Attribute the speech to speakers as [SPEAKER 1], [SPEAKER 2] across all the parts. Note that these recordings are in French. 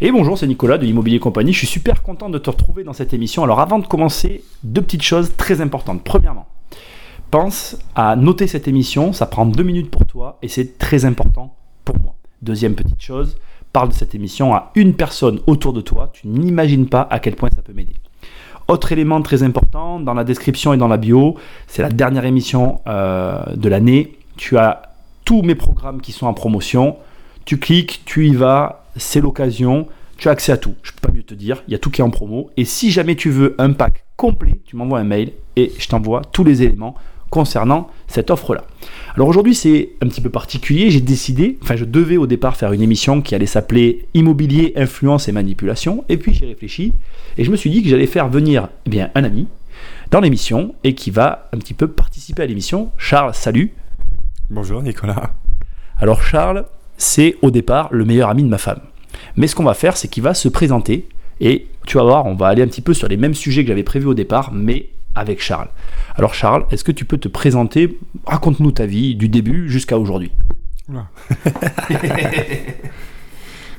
[SPEAKER 1] Et bonjour, c'est Nicolas de Immobilier Compagnie. Je suis super content de te retrouver dans cette émission. Alors avant de commencer, deux petites choses très importantes. Premièrement, pense à noter cette émission. Ça prend deux minutes pour toi et c'est très important pour moi. Deuxième petite chose, parle de cette émission à une personne autour de toi. Tu n'imagines pas à quel point ça peut m'aider. Autre élément très important, dans la description et dans la bio, c'est la dernière émission euh, de l'année. Tu as tous mes programmes qui sont en promotion. Tu cliques, tu y vas, c'est l'occasion. Tu as accès à tout. Je peux pas mieux te dire. Il y a tout qui est en promo. Et si jamais tu veux un pack complet, tu m'envoies un mail et je t'envoie tous les éléments concernant cette offre-là. Alors aujourd'hui, c'est un petit peu particulier. J'ai décidé, enfin, je devais au départ faire une émission qui allait s'appeler Immobilier, influence et manipulation. Et puis j'ai réfléchi et je me suis dit que j'allais faire venir eh bien, un ami dans l'émission et qui va un petit peu participer à l'émission. Charles, salut.
[SPEAKER 2] Bonjour Nicolas.
[SPEAKER 1] Alors Charles, c'est au départ le meilleur ami de ma femme. Mais ce qu'on va faire, c'est qu'il va se présenter et tu vas voir, on va aller un petit peu sur les mêmes sujets que j'avais prévus au départ, mais avec Charles. Alors Charles, est-ce que tu peux te présenter? Raconte-nous ta vie du début jusqu'à aujourd'hui.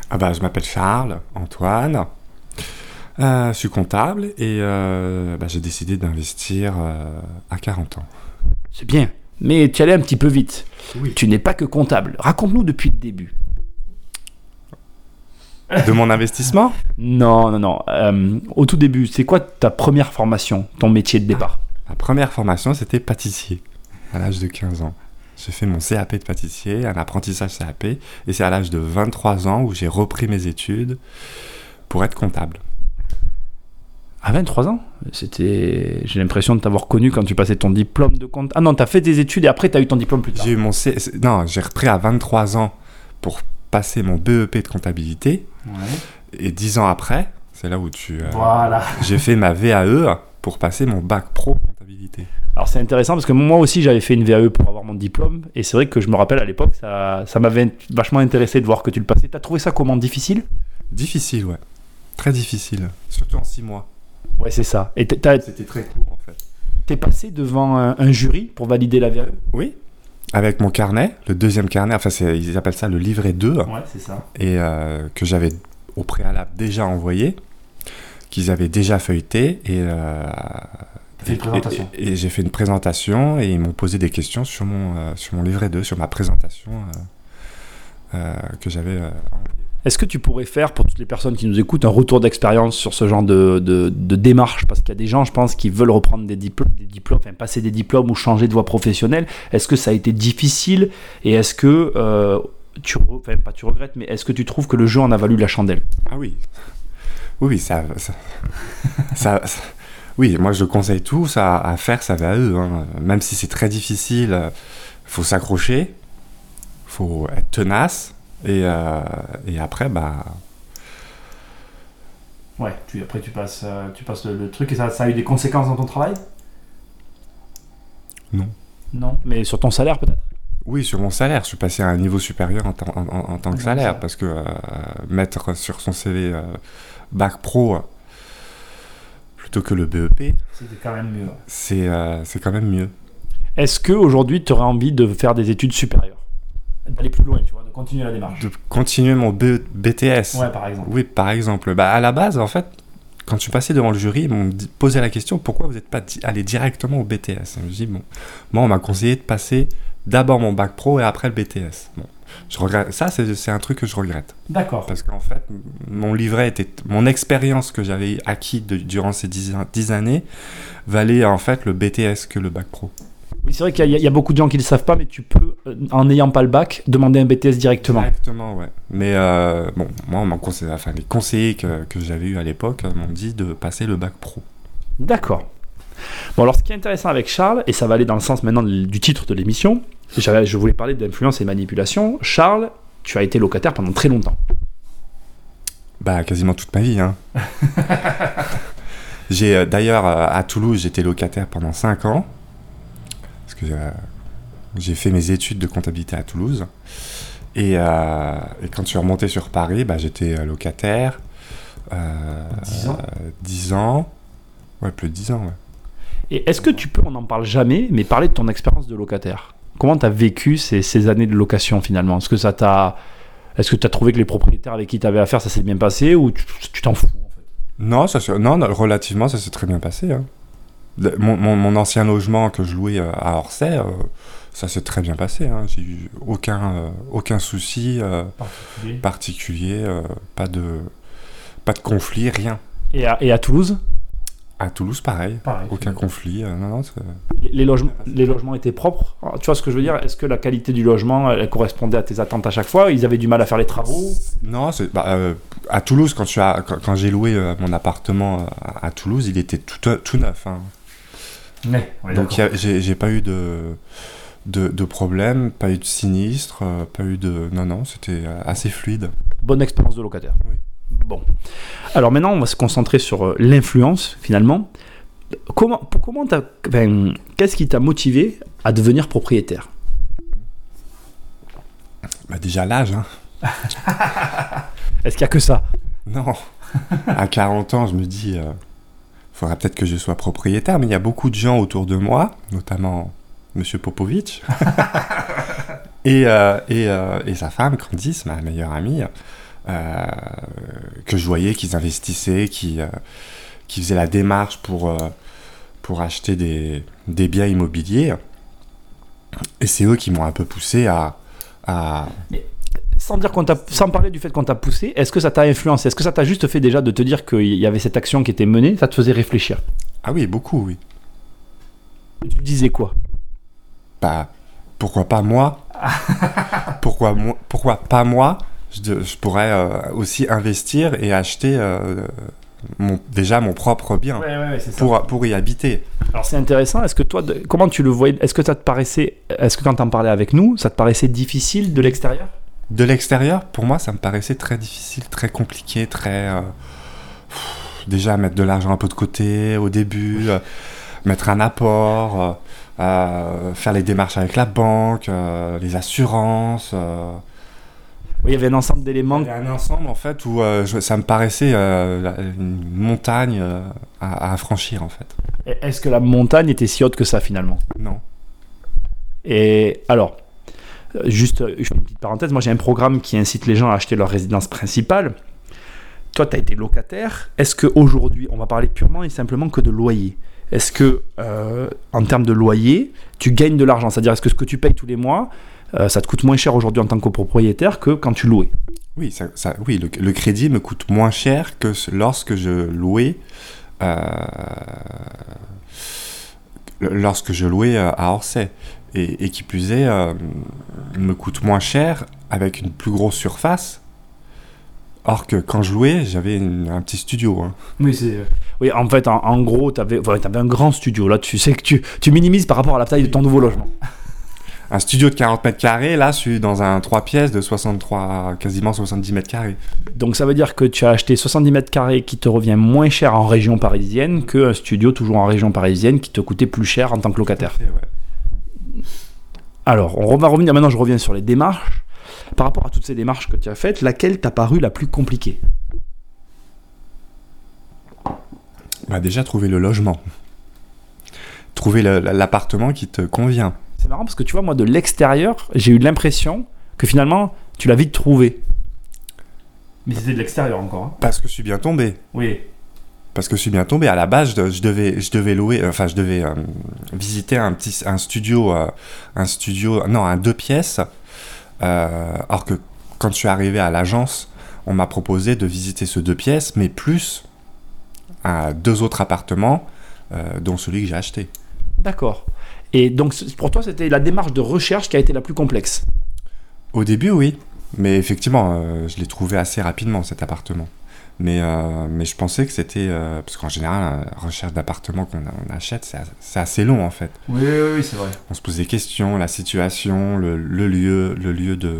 [SPEAKER 2] ah bah, je m'appelle Charles, Antoine. Euh, je suis comptable et euh, bah, j'ai décidé d'investir euh, à 40 ans.
[SPEAKER 1] C'est bien, mais tu allais un petit peu vite. Tu n'es pas que comptable. Raconte-nous depuis le début.
[SPEAKER 2] De mon investissement?
[SPEAKER 1] Non, non, non. Euh, au tout début, c'est quoi ta première formation, ton métier de départ?
[SPEAKER 2] Ma première formation, c'était pâtissier, à l'âge de 15 ans. J'ai fait mon CAP de pâtissier, un apprentissage CAP, et c'est à l'âge de 23 ans où j'ai repris mes études pour être comptable.
[SPEAKER 1] À 23 ans C'était. J'ai l'impression de t'avoir connu quand tu passais ton diplôme de compte. Ah non, t'as fait des études et après t'as eu ton diplôme plus tard.
[SPEAKER 2] J'ai eu mon C... Non, j'ai repris à 23 ans pour passer mon BEP de comptabilité. Et 10 ans après, c'est là où tu.
[SPEAKER 1] Euh, voilà.
[SPEAKER 2] j'ai fait ma VAE pour passer mon bac pro comptabilité.
[SPEAKER 1] Alors c'est intéressant parce que moi aussi j'avais fait une VAE pour avoir mon diplôme et c'est vrai que je me rappelle à l'époque ça, ça m'avait vachement intéressé de voir que tu le passais. T'as trouvé ça comment? Difficile?
[SPEAKER 2] Difficile, ouais. Très difficile, surtout en 6 mois.
[SPEAKER 1] Ouais, c'est ça.
[SPEAKER 2] Et C'était très court en fait.
[SPEAKER 1] T'es passé devant un, jury pour valider la VAE
[SPEAKER 2] Oui, avec mon carnet, le deuxième carnet, enfin ils appellent ça le livret 2.
[SPEAKER 1] Ouais, c'est ça.
[SPEAKER 2] Et euh, que j'avais au préalable déjà envoyé, qu'ils avaient déjà feuilleté. Et, euh, et, j'ai fait une présentation et ils m'ont posé des questions sur mon, euh, sur mon livret 2, sur ma présentation que j'avais envoyée.
[SPEAKER 1] Est-ce que tu pourrais faire, pour toutes les personnes qui nous écoutent, un retour d'expérience sur ce genre de, de, démarche? Parce qu'il y a des gens, je pense, qui veulent reprendre des diplômes, enfin, passer des diplômes ou changer de voie professionnelle. Est-ce que ça a été difficile? Et est-ce que, euh, tu, enfin, pas tu regrettes, mais est-ce que tu trouves que le jeu en a valu la chandelle?
[SPEAKER 2] Ah oui. Oui, ça, ça, Oui, moi je conseille tous à, à faire ça va eux. Hein. Même si c'est très difficile, il faut s'accrocher, faut être tenace et, euh, et après, bah.
[SPEAKER 1] Ouais, tu, après tu passes, euh, tu passes le, truc et ça, ça, a eu des conséquences dans ton travail?
[SPEAKER 2] Non.
[SPEAKER 1] Non, mais sur ton salaire peut-être?
[SPEAKER 2] Oui, sur mon salaire. Je suis passé à un niveau supérieur en, en, tant que salaire parce que euh, mettre sur son CV bac pro plutôt que le BEP.
[SPEAKER 1] C'était quand même mieux.
[SPEAKER 2] C'est quand même mieux.
[SPEAKER 1] Est-ce qu'aujourd'hui tu aurais envie de faire des études supérieures? D'aller plus loin, tu vois continuer la démarche.
[SPEAKER 2] De continuer mon BTS.
[SPEAKER 1] Ouais, par exemple.
[SPEAKER 2] Oui, par exemple. Bah, à la base, en fait, quand je suis passé devant le jury, ils m'ont posé la question pourquoi vous n'êtes pas allé directement au BTS Je me dis, bon, moi, on m'a conseillé de passer d'abord mon bac pro et après le BTS. Bon, je regrette. Ça, c'est un truc que je regrette.
[SPEAKER 1] D'accord.
[SPEAKER 2] Parce qu'en fait, mon livret était. Mon expérience que j'avais acquis durant ces dix années valait en fait le BTS que le bac pro.
[SPEAKER 1] Oui, c'est vrai qu'il y, a beaucoup de gens qui ne le savent pas, mais tu peux, euh, en n'ayant pas le bac, demander un BTS directement.
[SPEAKER 2] Directement, ouais. Mais euh, bon, moi, mon conseil, enfin, les conseillers que, que j'avais eu à l'époque m'ont dit de passer le bac pro.
[SPEAKER 1] D'accord. Bon, alors ce qui est intéressant avec Charles, et ça va aller dans le sens maintenant du titre de l'émission, je voulais parler d'influence et manipulation. Charles, tu as été locataire pendant très longtemps.
[SPEAKER 2] Bah, quasiment toute ma vie. Hein. j'ai euh, d'ailleurs à Toulouse, j'étais locataire pendant 5 ans. Euh, j'ai fait mes études de comptabilité à Toulouse. Et, euh, quand je suis remonté sur Paris, bah, j'étais euh, locataire.
[SPEAKER 1] 10 ans
[SPEAKER 2] 10 ans. Ouais, plus de 10 ans,
[SPEAKER 1] Et est-ce que tu peux, on n'en parle jamais, mais parler de ton expérience de locataire? Comment tu as vécu ces, ces, années de location finalement? Est-ce que ça t'a. Est-ce que tu as trouvé que les propriétaires avec qui tu avais affaire, ça s'est bien passé ou tu t'en fous en fait?
[SPEAKER 2] Non, ça, non, relativement, ça s'est très bien passé. Hein. Mon, mon, ancien logement que je louais à Orsay, ça s'est très bien passé. Hein. J'ai eu aucun, aucun souci particulier, particulier pas, de, pas de conflit, rien.
[SPEAKER 1] Et à, et à Toulouse?
[SPEAKER 2] À Toulouse, pareil. Aucun conflit. Euh, non, non,
[SPEAKER 1] les, logements, les logements étaient propres. tu vois ce que je veux dire? Est-ce que la qualité du logement elle correspondait à tes attentes à chaque fois? Ils avaient du mal à faire les travaux?
[SPEAKER 2] Non, bah, euh, à Toulouse, quand, as, quand, j'ai loué euh, mon appartement à, Toulouse, il était tout, tout neuf. Hein. Donc j'ai pas eu de, de, de, problème, pas eu de sinistre, pas eu de. Non, non, c'était assez fluide.
[SPEAKER 1] Bonne expérience de locataire. Oui. Bon. Alors maintenant, on va se concentrer sur euh, l'influence, finalement. Comment, comment qu'est-ce qui t'a motivé à devenir propriétaire?
[SPEAKER 2] Bah Déjà l'âge. Hein.
[SPEAKER 1] Est-ce qu'il n'y a que ça?
[SPEAKER 2] Non. À 40 ans, je me dis, euh, faudra peut-être que je sois propriétaire, mais il y a beaucoup de gens autour de moi, notamment Monsieur Popovic, et, euh, et, et, sa femme, Candice, ma meilleure amie, euh, que je voyais qu'ils investissaient, qui, euh, qui faisaient la démarche pour, euh, pour acheter des, des biens immobiliers. Et c'est eux qui m'ont un peu poussé à. à...
[SPEAKER 1] sans, dire qu'on sans parler du fait qu'on t'a poussé, est-ce que ça t'a influencé? Est-ce que ça t'a juste fait déjà de te dire qu'il y avait cette action qui était menée? Ça te faisait réfléchir?
[SPEAKER 2] Ah oui, beaucoup, oui.
[SPEAKER 1] Tu disais quoi?
[SPEAKER 2] Bah, pourquoi pas moi? Pourquoi, pourquoi pas moi? Je, pourrais euh, aussi investir et acheter euh, mon, déjà mon propre bien pour, pour y habiter.
[SPEAKER 1] Alors c'est intéressant. Est-ce que toi, comment tu le voyais Est-ce que ça te paraissait, est-ce que quand tu en parlais avec nous, ça te paraissait difficile de l'extérieur?
[SPEAKER 2] De l'extérieur, pour moi, ça me paraissait très difficile, très compliqué, très euh, déjà mettre de l'argent un peu de côté au début, mettre un apport, faire les démarches avec la banque, les assurances
[SPEAKER 1] il y avait un ensemble d'éléments.
[SPEAKER 2] Il y avait un ensemble en fait où euh, ça me paraissait euh, une montagne euh, à, franchir en fait.
[SPEAKER 1] Est-ce que la montagne était si haute que ça finalement?
[SPEAKER 2] Non.
[SPEAKER 1] Et alors, juste une petite parenthèse, moi j'ai un programme qui incite les gens à acheter leur résidence principale. Toi, tu as été locataire. Est-ce qu'aujourd'hui, on va parler purement et simplement que de loyer? Est-ce que, en termes de loyer, tu gagnes de l'argent? C'est-à-dire, est-ce que ce que tu payes tous les mois, euh, ça te coûte moins cher aujourd'hui en tant que copropriétaire que quand tu louais?
[SPEAKER 2] Oui, ça, oui le, crédit me coûte moins cher que lorsque je louais. Euh, lorsque je louais euh, à Orsay. Et, qui plus est, me coûte moins cher avec une plus grosse surface. Or que quand je louais, j'avais un petit studio. Hein.
[SPEAKER 1] Oui, c'est... Oui, en fait, en, gros, tu avais, un grand studio. Là, tu sais que tu, tu minimises par rapport à la taille de ton nouveau logement
[SPEAKER 2] un studio de 40 mètres carrés, là, je suis dans un 3 pièces de 63, quasiment 70 mètres carrés.
[SPEAKER 1] Donc ça veut dire que tu as acheté 70 mètres carrés qui te revient moins cher en région parisienne qu'un studio toujours en région parisienne qui te coûtait plus cher en tant que locataire. Alors, on va revenir, maintenant je reviens sur les démarches. Par rapport à toutes ces démarches que tu as faites, laquelle t'a paru la plus compliquée?
[SPEAKER 2] Bah Déjà trouver le logement. Trouver l'appartement qui te convient.
[SPEAKER 1] C'est marrant parce que tu vois, moi, de l'extérieur, j'ai eu l'impression que finalement, tu l'as vite trouvé. Mais c'était de l'extérieur encore. Hein.
[SPEAKER 2] Parce que je suis bien tombé.
[SPEAKER 1] Oui.
[SPEAKER 2] Parce que je suis bien tombé. À la base, je, devais, je devais louer, enfin, je devais euh, visiter un petit, un studio, euh, un studio, non, un deux pièces. Euh, alors que quand je suis arrivé à l'agence, on m'a proposé de visiter ce deux pièces, mais plus deux autres appartements, dont celui que j'ai acheté.
[SPEAKER 1] D'accord. Et donc pour toi, c'était la démarche de recherche qui a été la plus complexe?
[SPEAKER 2] Au début, oui. Mais effectivement, euh, je l'ai trouvé assez rapidement, cet appartement. Mais, euh, mais je pensais que c'était... Euh, parce qu'en général, la recherche d'appartement qu'on achète, c'est assez long, en fait.
[SPEAKER 1] Oui, oui, oui c'est vrai.
[SPEAKER 2] On se pose des questions, la situation, le, lieu, le lieu de,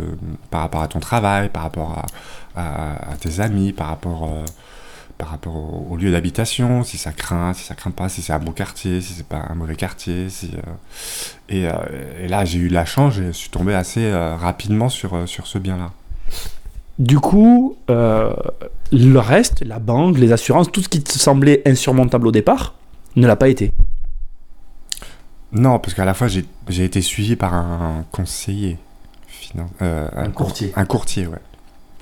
[SPEAKER 2] par rapport à ton travail, par rapport à, à tes amis, par rapport par rapport au, lieu d'habitation, si ça craint, si ça craint pas, si c'est un bon quartier, si c'est pas un mauvais quartier. Si, euh, euh, et, là, j'ai eu la chance, je suis tombé assez euh, rapidement sur, sur ce bien-là.
[SPEAKER 1] Du coup, le reste, la banque, les assurances, tout ce qui te semblait insurmontable au départ, ne l'a pas été.
[SPEAKER 2] Non, parce qu'à la fois, j'ai été suivi par un conseiller.
[SPEAKER 1] un, courtier.
[SPEAKER 2] Un courtier, ouais.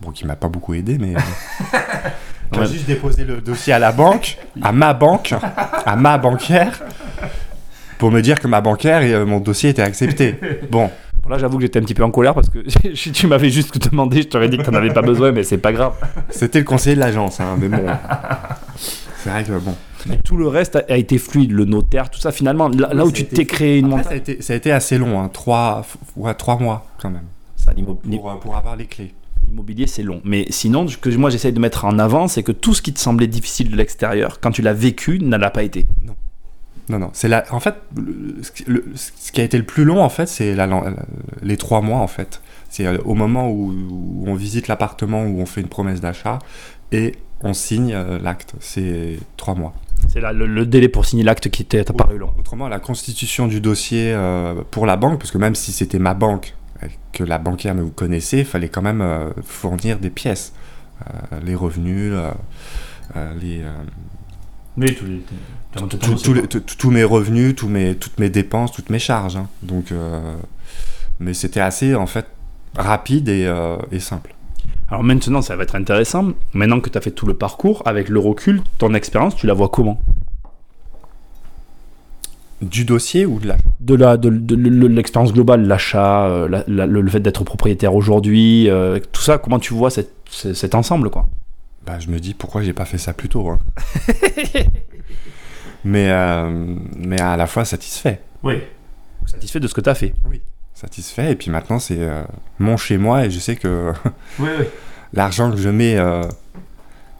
[SPEAKER 2] bon, qui m'a pas beaucoup aidé, mais. J'ai juste déposé le dossier à la banque, à ma banque, à ma banquière, pour me dire que ma banquière et mon dossier était accepté. Bon.
[SPEAKER 1] Là, j'avoue que j'étais un petit peu en colère parce que si tu m'avais juste demandé, je t'aurais dit que tu n'en avais pas besoin, mais c'est pas grave.
[SPEAKER 2] C'était le conseiller de l'agence, hein, mais bon. c'est vrai que bon.
[SPEAKER 1] Mais tout le reste a, été fluide, le notaire, tout ça. Finalement, là, où tu t'es créé une
[SPEAKER 2] montagne. Ça, a été assez long, hein, trois, ouais, trois mois quand même. Ça, pour, pour avoir les clés.
[SPEAKER 1] L'immobilier, c'est long. Mais sinon, ce que moi j'essaye de mettre en avant, c'est que tout ce qui te semblait difficile de l'extérieur, quand tu l'as vécu, n'a pas été.
[SPEAKER 2] Non. Non, non. C'est la... En fait, ce qui a été le plus long, en fait, c'est la... les trois mois, en fait. C'est euh, au moment où, on visite l'appartement, où on fait une promesse d'achat, et on signe euh, l'acte. C'est trois mois.
[SPEAKER 1] C'est le, le, délai pour signer l'acte qui était apparu long.
[SPEAKER 2] Autrement, la constitution du dossier euh, pour la banque, parce que même si c'était ma banque, que la banquière me connaissait, il fallait quand même fournir des pièces. les revenus, les...
[SPEAKER 1] Oui, tous les
[SPEAKER 2] tous mes revenus, tous mes, toutes mes dépenses, toutes mes charges. Hein. Donc, euh, mais c'était assez en fait rapide et, euh, et, simple.
[SPEAKER 1] Alors maintenant, ça va être intéressant. Maintenant que tu as fait tout le parcours, avec le recul, ton expérience, tu la vois comment?
[SPEAKER 2] Du dossier ou de l'achat?
[SPEAKER 1] De la de, l'expérience globale, l'achat, euh, le fait d'être propriétaire aujourd'hui, tout ça. Comment tu vois cet, cet ensemble, quoi?
[SPEAKER 2] Bah, je me dis pourquoi j'ai pas fait ça plus tôt. Hein. mais, euh, mais à la fois satisfait.
[SPEAKER 1] Oui. Satisfait de ce que tu as fait.
[SPEAKER 2] Oui. Satisfait. Et puis maintenant, c'est euh, mon chez moi et je sais que oui, oui. l'argent que je mets euh,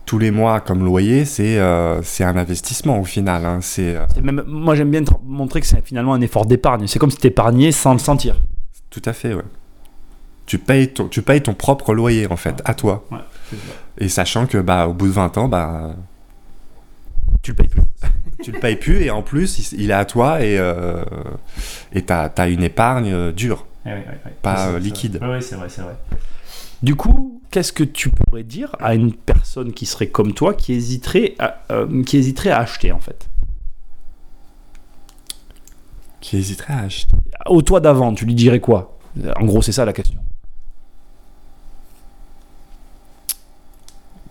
[SPEAKER 2] tous les mois comme loyer, c'est c'est un investissement au final. Hein. C'est,
[SPEAKER 1] même, moi, j'aime bien montrer que c'est finalement un effort d'épargne. C'est comme si tu épargnais sans le sentir.
[SPEAKER 2] Tout à fait, ouais. Tu payes ton, tu payes ton propre loyer, en fait, à toi. Ouais, et sachant que bah, au bout de 20 ans, bah,
[SPEAKER 1] tu le payes plus.
[SPEAKER 2] tu le payes plus et en plus, il est à toi et euh, tu as, une épargne euh, dure, eh pas euh, liquide.
[SPEAKER 1] Oui, c'est vrai, c'est vrai. Du coup, qu'est-ce que tu pourrais dire à une personne qui serait comme toi, qui hésiterait à, qui hésiterait à acheter en fait?
[SPEAKER 2] Qui hésiterait à acheter?
[SPEAKER 1] Au toi d'avant, tu lui dirais quoi? En gros, c'est ça la question.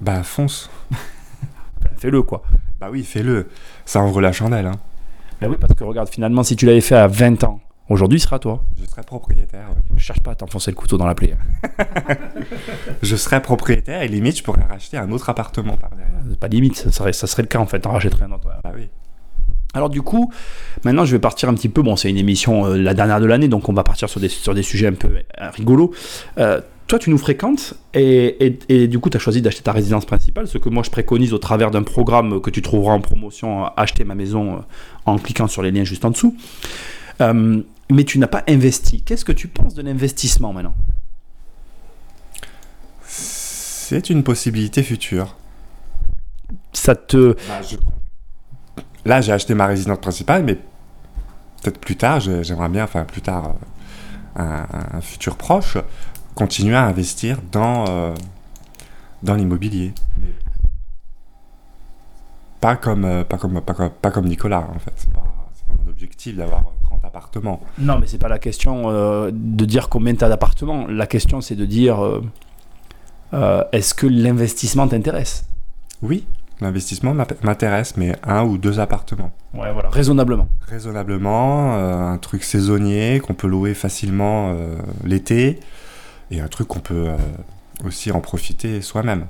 [SPEAKER 2] Bah fonce.
[SPEAKER 1] fais-le quoi.
[SPEAKER 2] Bah oui, fais-le. Ça ouvre la chandelle. Hein.
[SPEAKER 1] Bah oui, parce que regarde, finalement, si tu l'avais fait à 20 ans, aujourd'hui, ce sera toi.
[SPEAKER 2] Je serai propriétaire.
[SPEAKER 1] Je cherche pas à t'enfoncer le couteau dans la plaie.
[SPEAKER 2] je serai propriétaire et limite, je pourrais racheter un autre appartement par derrière.
[SPEAKER 1] Pas limite, ça serait, ça serait le cas en fait, rachèterais un autre.
[SPEAKER 2] Bah oui.
[SPEAKER 1] Alors du coup, maintenant je vais partir un petit peu, bon c'est une émission euh, la dernière de l'année, donc on va partir sur des, sur des sujets un peu euh, rigolos. Euh, toi, tu nous fréquentes et, du coup, tu as choisi d'acheter ta résidence principale, ce que moi je préconise au travers d'un programme que tu trouveras en promotion, Acheter ma maison, euh, en cliquant sur les liens juste en dessous. Euh, mais tu n'as pas investi. Qu'est-ce que tu penses de l'investissement maintenant?
[SPEAKER 2] C'est une possibilité future.
[SPEAKER 1] Ça te.
[SPEAKER 2] Bah, Là, j'ai acheté ma résidence principale, mais peut-être plus tard, j'aimerais bien, enfin plus tard, euh, un futur proche, continuer à investir dans, euh, dans l'immobilier. Pas comme, euh, pas, comme, pas, comme, Nicolas, en fait. C'est pas, pas mon objectif d'avoir 30 appartements.
[SPEAKER 1] Non, mais c'est pas la question euh, de dire combien tu as d'appartements. La question, c'est de dire est-ce que l'investissement t'intéresse?
[SPEAKER 2] Oui, l'investissement m'intéresse, mais un ou deux appartements.
[SPEAKER 1] Ouais, voilà, raisonnablement.
[SPEAKER 2] Raisonnablement, un truc saisonnier qu'on peut louer facilement l'été et un truc qu'on peut euh, aussi en profiter soi-même.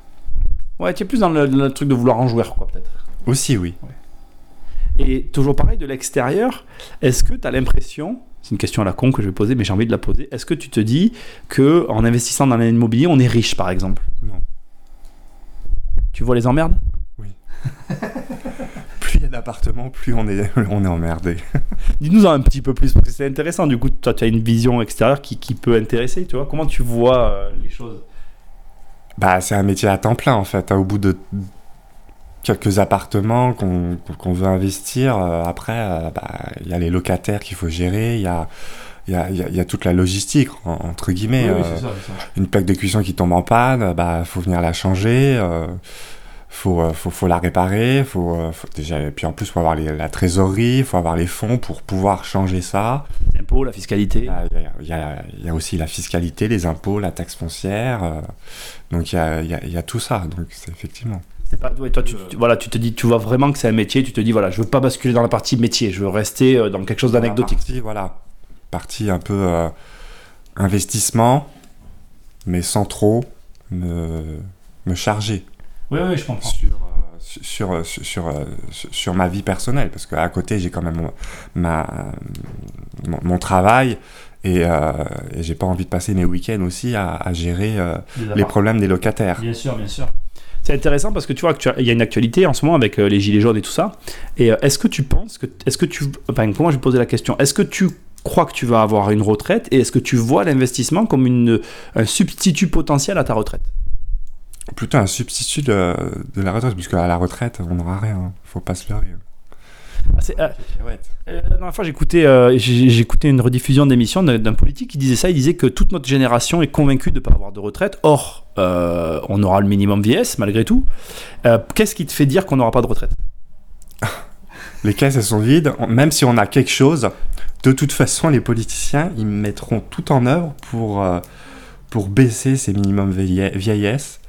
[SPEAKER 1] Ouais, tu es plus dans le, truc de vouloir en jouer, quoi, peut-être.
[SPEAKER 2] Aussi, oui.
[SPEAKER 1] Et toujours pareil, de l'extérieur, est-ce que tu as l'impression, c'est une question à la con que je vais poser, mais j'ai envie de la poser, est-ce que tu te dis que en investissant dans l'immobilier, on est riche, par exemple?
[SPEAKER 2] Non.
[SPEAKER 1] Tu vois les emmerdes?
[SPEAKER 2] Oui. plus il y a d'appartements, plus on est, on est emmerdé.
[SPEAKER 1] Dis-nous un petit peu plus, parce que c'est intéressant. Du coup, toi, tu as une vision extérieure qui, qui peut intéresser, tu vois. Comment tu vois euh, les choses?
[SPEAKER 2] Bah, c'est un métier à temps plein, en fait. Au bout de quelques appartements qu'on veut investir, euh, après, euh, bah, il y a les locataires qu'il faut gérer, il y a... Il y, y, y a, toute la logistique, entre guillemets.
[SPEAKER 1] Oui, ça,
[SPEAKER 2] Une plaque de cuisson qui tombe en panne, bah faut venir la changer. Faut, euh, faut, faut, la réparer, faut, euh, faut déjà, et puis en plus, il faut avoir la trésorerie, il faut avoir les fonds pour pouvoir changer ça.
[SPEAKER 1] Les impôts, la fiscalité.
[SPEAKER 2] Il y, a, y, a, aussi la fiscalité, les impôts, la taxe foncière. Euh, donc il y a, y a, tout ça. Donc c'est effectivement.
[SPEAKER 1] Pas, toi, tu, voilà, tu te dis, tu vois vraiment que c'est un métier, tu te dis, voilà, je veux pas basculer dans la partie métier, je veux rester dans quelque chose d'anecdotique.
[SPEAKER 2] Partie, voilà, partie un peu investissement, mais sans trop me, me charger.
[SPEAKER 1] Oui, oui, je comprends.
[SPEAKER 2] Sur, euh, sur, euh, sur, euh, sur, sur, ma vie personnelle, parce qu'à côté, j'ai quand même ma, mon, travail et, et j'ai pas envie de passer mes week-ends aussi à, à gérer les problèmes des locataires.
[SPEAKER 1] Bien sûr, bien sûr. C'est intéressant parce que tu vois qu'il y a une actualité en ce moment avec les gilets jaunes et tout ça. Et est-ce que tu penses que, est-ce que tu, enfin, comment je vais poser la question? Est-ce que tu crois que tu vas avoir une retraite et est-ce que tu vois l'investissement comme une, un substitut potentiel à ta retraite?
[SPEAKER 2] Plutôt un substitut de, de la retraite, puisque à la retraite, on n'aura rien. Hein. Faut pas se leurrer.
[SPEAKER 1] Ah, euh, euh, la dernière fois, j'écoutais euh, j'écoutais une rediffusion d'émission d'un politique qui disait ça. Il disait que toute notre génération est convaincue de ne pas avoir de retraite. Or, on aura le minimum vieillesse malgré tout. Qu'est-ce qui te fait dire qu'on n'aura pas de retraite?
[SPEAKER 2] Les caisses, elles sont vides. Même si on a quelque chose, de toute façon, les politiciens, ils mettront tout en œuvre pour, pour baisser ces minimums vieillesse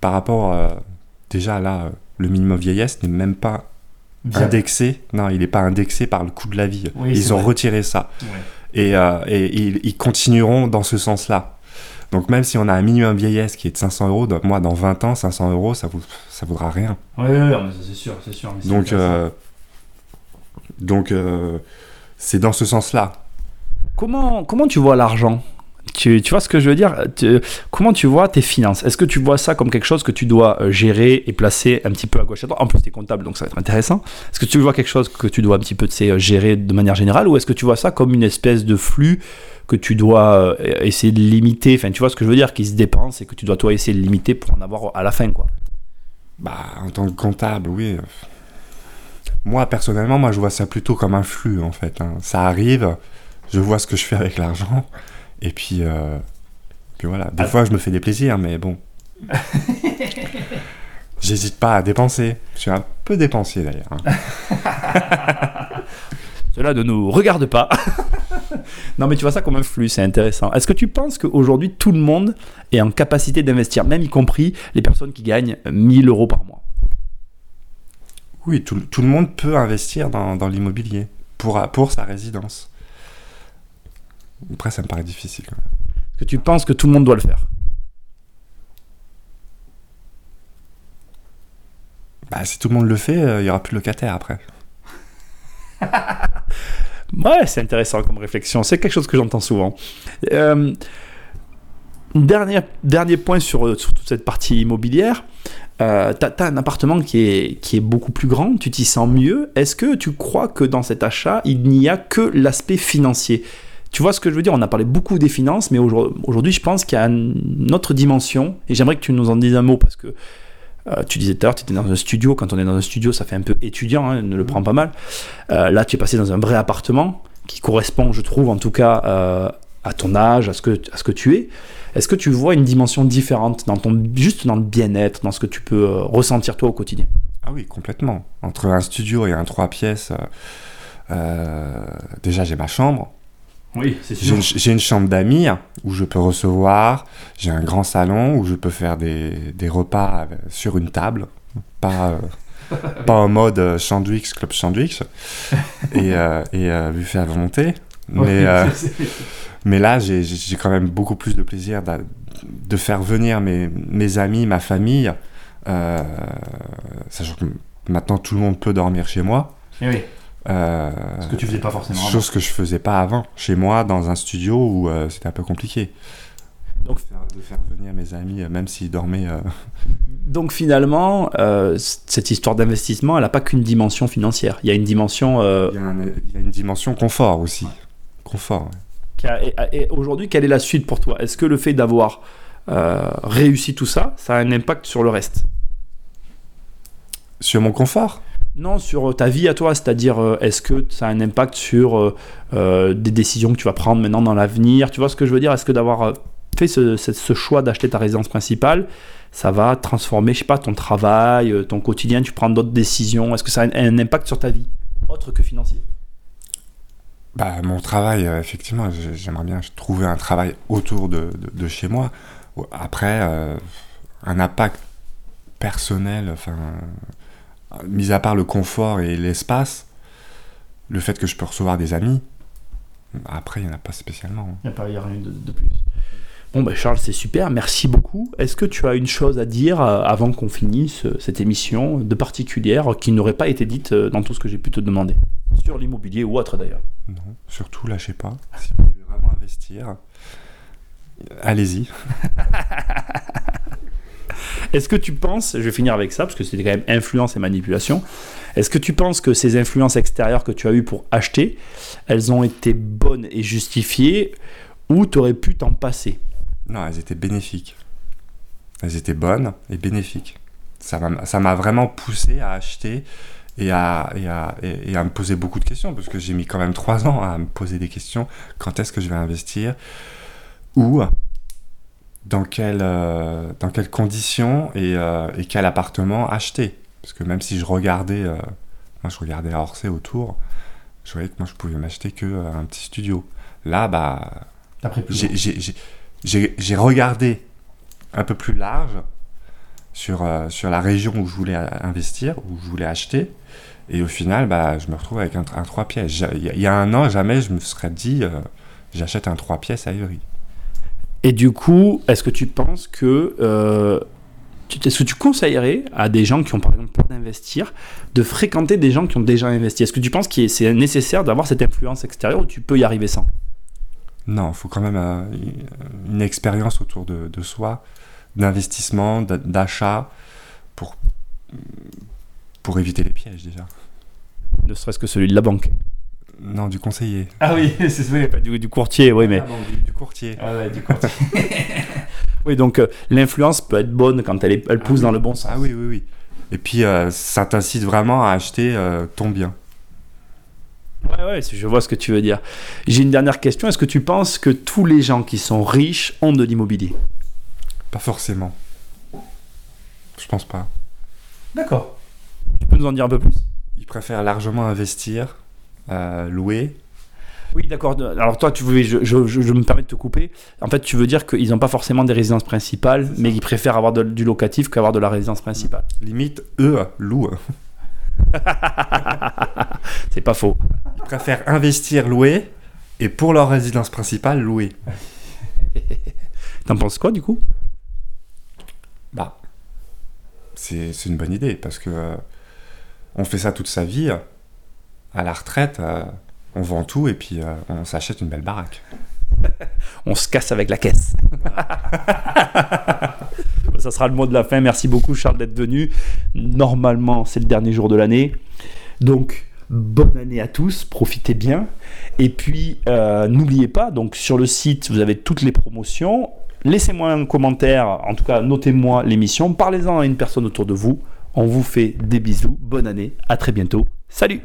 [SPEAKER 2] par rapport, euh, déjà là, euh, le minimum vieillesse n'est même pas indexé. Non, il n'est pas indexé par le coût de la vie. ils ont retiré ça. Et, euh, et, ils continueront dans ce sens-là. Donc même si on a un minimum vieillesse qui est de 500 euros, moi dans 20 ans, 500 euros, ça ne ça vaudra rien.
[SPEAKER 1] Oui, oui, c'est sûr, c'est sûr.
[SPEAKER 2] donc, donc c'est dans ce sens-là.
[SPEAKER 1] Comment, comment tu vois l'argent? Tu, vois ce que je veux dire? Comment tu vois tes finances? Est-ce que tu vois ça comme quelque chose que tu dois euh, gérer et placer un petit peu à gauche à droite? En plus, tu es comptable, donc ça va être intéressant. Est-ce que tu vois quelque chose que tu dois un petit peu euh, gérer de manière générale ou est-ce que tu vois ça comme une espèce de flux que tu dois euh, essayer de limiter? Enfin, tu vois ce que je veux dire Qui se dépense et que tu dois toi essayer de limiter pour en avoir à la fin, quoi.
[SPEAKER 2] Bah, en tant que comptable, oui. Moi, personnellement, moi, je vois ça plutôt comme un flux, en fait. Hein. Ça arrive, je vois ce que je fais avec l'argent et puis, euh, puis voilà. Des ah. fois, je me fais des plaisirs, mais bon. J'hésite pas à dépenser. Je suis un peu dépensier d'ailleurs.
[SPEAKER 1] Hein. Cela ne nous regarde pas. non, mais tu vois ça comme un flux, c'est intéressant. Est-ce que tu penses qu'aujourd'hui, tout le monde est en capacité d'investir, même y compris les personnes qui gagnent 1000 euros par mois?
[SPEAKER 2] Oui, tout, tout, le monde peut investir dans, dans l'immobilier pour, pour sa résidence. Après, ça me paraît difficile.
[SPEAKER 1] Est-ce que tu penses que tout le monde doit le faire
[SPEAKER 2] bah, Si tout le monde le fait, euh, il n'y aura plus de locataires après.
[SPEAKER 1] ouais, c'est intéressant comme réflexion. C'est quelque chose que j'entends souvent. Euh, dernier, dernier point sur, euh, sur, toute cette partie immobilière. Euh, tu as, un appartement qui est, qui est beaucoup plus grand, tu t'y sens mieux. Est-ce que tu crois que dans cet achat, il n'y a que l'aspect financier? Tu vois ce que je veux dire On a parlé beaucoup des finances, mais aujourd'hui, je pense qu'il y a une autre dimension, et j'aimerais que tu nous en dises un mot, parce que euh, tu disais tout à l'heure, tu étais dans un studio, quand on est dans un studio, ça fait un peu étudiant, hein, ne le prends pas mal. Euh, là, tu es passé dans un vrai appartement, qui correspond, je trouve, en tout cas, euh, à ton âge, à ce que, à ce que tu es. Est-ce que tu vois une dimension différente, dans ton, juste dans le bien-être, dans ce que tu peux ressentir toi au quotidien?
[SPEAKER 2] Ah oui, complètement. Entre un studio et un trois pièces, déjà j'ai ma chambre,
[SPEAKER 1] oui, c'est sûr.
[SPEAKER 2] J'ai une, chambre d'amis où je peux recevoir, j'ai un grand salon où je peux faire des, des repas sur une table, pas, euh, pas en mode euh, sandwich, club sandwich, et, euh, et euh, buffet à volonté. Mais, mais là, j'ai quand même beaucoup plus de plaisir de, de faire venir mes, mes, amis, ma famille, sachant que maintenant tout le monde peut dormir chez moi.
[SPEAKER 1] oui. Euh, ce que tu faisais pas forcément. Avant.
[SPEAKER 2] Chose que je faisais pas avant, chez moi, dans un studio où euh, c'était un peu compliqué. Donc, de faire venir mes amis, euh, même s'ils dormaient.
[SPEAKER 1] Donc finalement, cette histoire d'investissement, elle n'a pas qu'une dimension financière. Il y a une dimension.
[SPEAKER 2] Il, y a il, y a une dimension confort aussi. Confort.
[SPEAKER 1] Et, et aujourd'hui, quelle est la suite pour toi? Est-ce que le fait d'avoir réussi tout ça, ça a un impact sur le reste?
[SPEAKER 2] Sur mon confort?
[SPEAKER 1] Non, sur euh, ta vie à toi, c'est-à-dire euh, est-ce que ça a un impact sur euh, des décisions que tu vas prendre maintenant dans l'avenir? Tu vois ce que je veux dire? Est-ce que d'avoir fait ce, choix d'acheter ta résidence principale, ça va transformer, je sais pas, ton travail, ton quotidien, tu prends d'autres décisions? Est-ce que ça a un, impact sur ta vie, autre que financier?
[SPEAKER 2] Bah, Mon travail, effectivement, j'aimerais bien trouver un travail autour de, chez moi. Après, un impact personnel, enfin, mis à part le confort et l'espace, le fait que je peux recevoir des amis, après, il n'y en a pas spécialement.
[SPEAKER 1] Il n'y a, pas, rien de, plus. Bon, ben Charles, c'est super, merci beaucoup. Est-ce que tu as une chose à dire euh, avant qu'on finisse euh, cette émission de particulière qui n'aurait pas été dite euh, dans tout ce que j'ai pu te demander? Sur l'immobilier ou autre d'ailleurs
[SPEAKER 2] Non, surtout lâchez pas. Si vous voulez vraiment investir, allez-y.
[SPEAKER 1] Est-ce que tu penses, je vais finir avec ça, parce que c'était quand même influence et manipulation, est-ce que tu penses que ces influences extérieures que tu as eues pour acheter, elles ont été bonnes et justifiées, ou tu aurais pu t'en passer?
[SPEAKER 2] Non, elles étaient bénéfiques. Elles étaient bonnes et bénéfiques. Ça m'a vraiment poussé à acheter et à, et, à, et à, me poser beaucoup de questions, parce que j'ai mis quand même trois ans à me poser des questions. Quand est-ce que je vais investir? Où? Dans, quelle, euh, dans quelles conditions et, euh, et, quel appartement acheter. Parce que même si je regardais, euh, moi je regardais à Orsay autour, je voyais que moi je pouvais m'acheter qu'un petit studio. Là, bah, j'ai regardé un peu plus large sur, sur la région où je voulais investir, où je voulais acheter. Et au final, bah, je me retrouve avec un, un 3 pièces. Il y, a un an, jamais je me serais dit, j'achète un 3 pièces à Ivry.
[SPEAKER 1] Et du coup, est-ce que tu penses que euh, est-ce que tu conseillerais à des gens qui ont par exemple peur d'investir de fréquenter des gens qui ont déjà investi? Est-ce que tu penses que c'est nécessaire d'avoir cette influence extérieure ou tu peux y arriver sans?
[SPEAKER 2] Non, il faut quand même euh, une expérience autour de, de soi, d'investissement, d'achat, pour, pour éviter les pièges déjà.
[SPEAKER 1] Ne serait-ce que celui de la banque.
[SPEAKER 2] Non, du conseiller.
[SPEAKER 1] Ah oui, c'est vrai, du, du, courtier, oui, mais. Ah
[SPEAKER 2] du, courtier.
[SPEAKER 1] Ah ouais, du courtier. oui, donc euh, l'influence peut être bonne quand elle, est, elle pousse ah dans le bon sens.
[SPEAKER 2] Ah oui, oui, oui. Et puis, euh, ça t'incite vraiment à acheter euh, ton bien.
[SPEAKER 1] Ouais, ouais, je vois ce que tu veux dire. J'ai une dernière question. Est-ce que tu penses que tous les gens qui sont riches ont de l'immobilier?
[SPEAKER 2] Pas forcément. Je pense pas.
[SPEAKER 1] D'accord. Tu peux nous en dire un peu plus?
[SPEAKER 2] Ils préfèrent largement investir louer.
[SPEAKER 1] Oui, d'accord. Alors toi, tu veux, je, je, me permets de te couper. En fait, tu veux dire qu'ils n'ont pas forcément des résidences principales, mais ils préfèrent avoir du locatif qu'avoir de la résidence principale.
[SPEAKER 2] Limite, eux louent.
[SPEAKER 1] C'est pas faux.
[SPEAKER 2] Ils préfèrent investir, louer, et pour leur résidence principale, louer.
[SPEAKER 1] T'en penses quoi du coup?
[SPEAKER 2] Bah, c'est une bonne idée parce que euh, on fait ça toute sa vie à la retraite, euh, on vend tout et puis euh, on s'achète une belle baraque.
[SPEAKER 1] on se casse avec la caisse. Ça sera le mot de la fin. Merci beaucoup Charles d'être venu. Normalement, c'est le dernier jour de l'année. Donc, bonne année à tous, profitez bien. Et puis, euh, n'oubliez pas, donc sur le site, vous avez toutes les promotions. Laissez-moi un commentaire, en tout cas, notez-moi l'émission. Parlez-en à une personne autour de vous. On vous fait des bisous. Bonne année. À très bientôt. Salut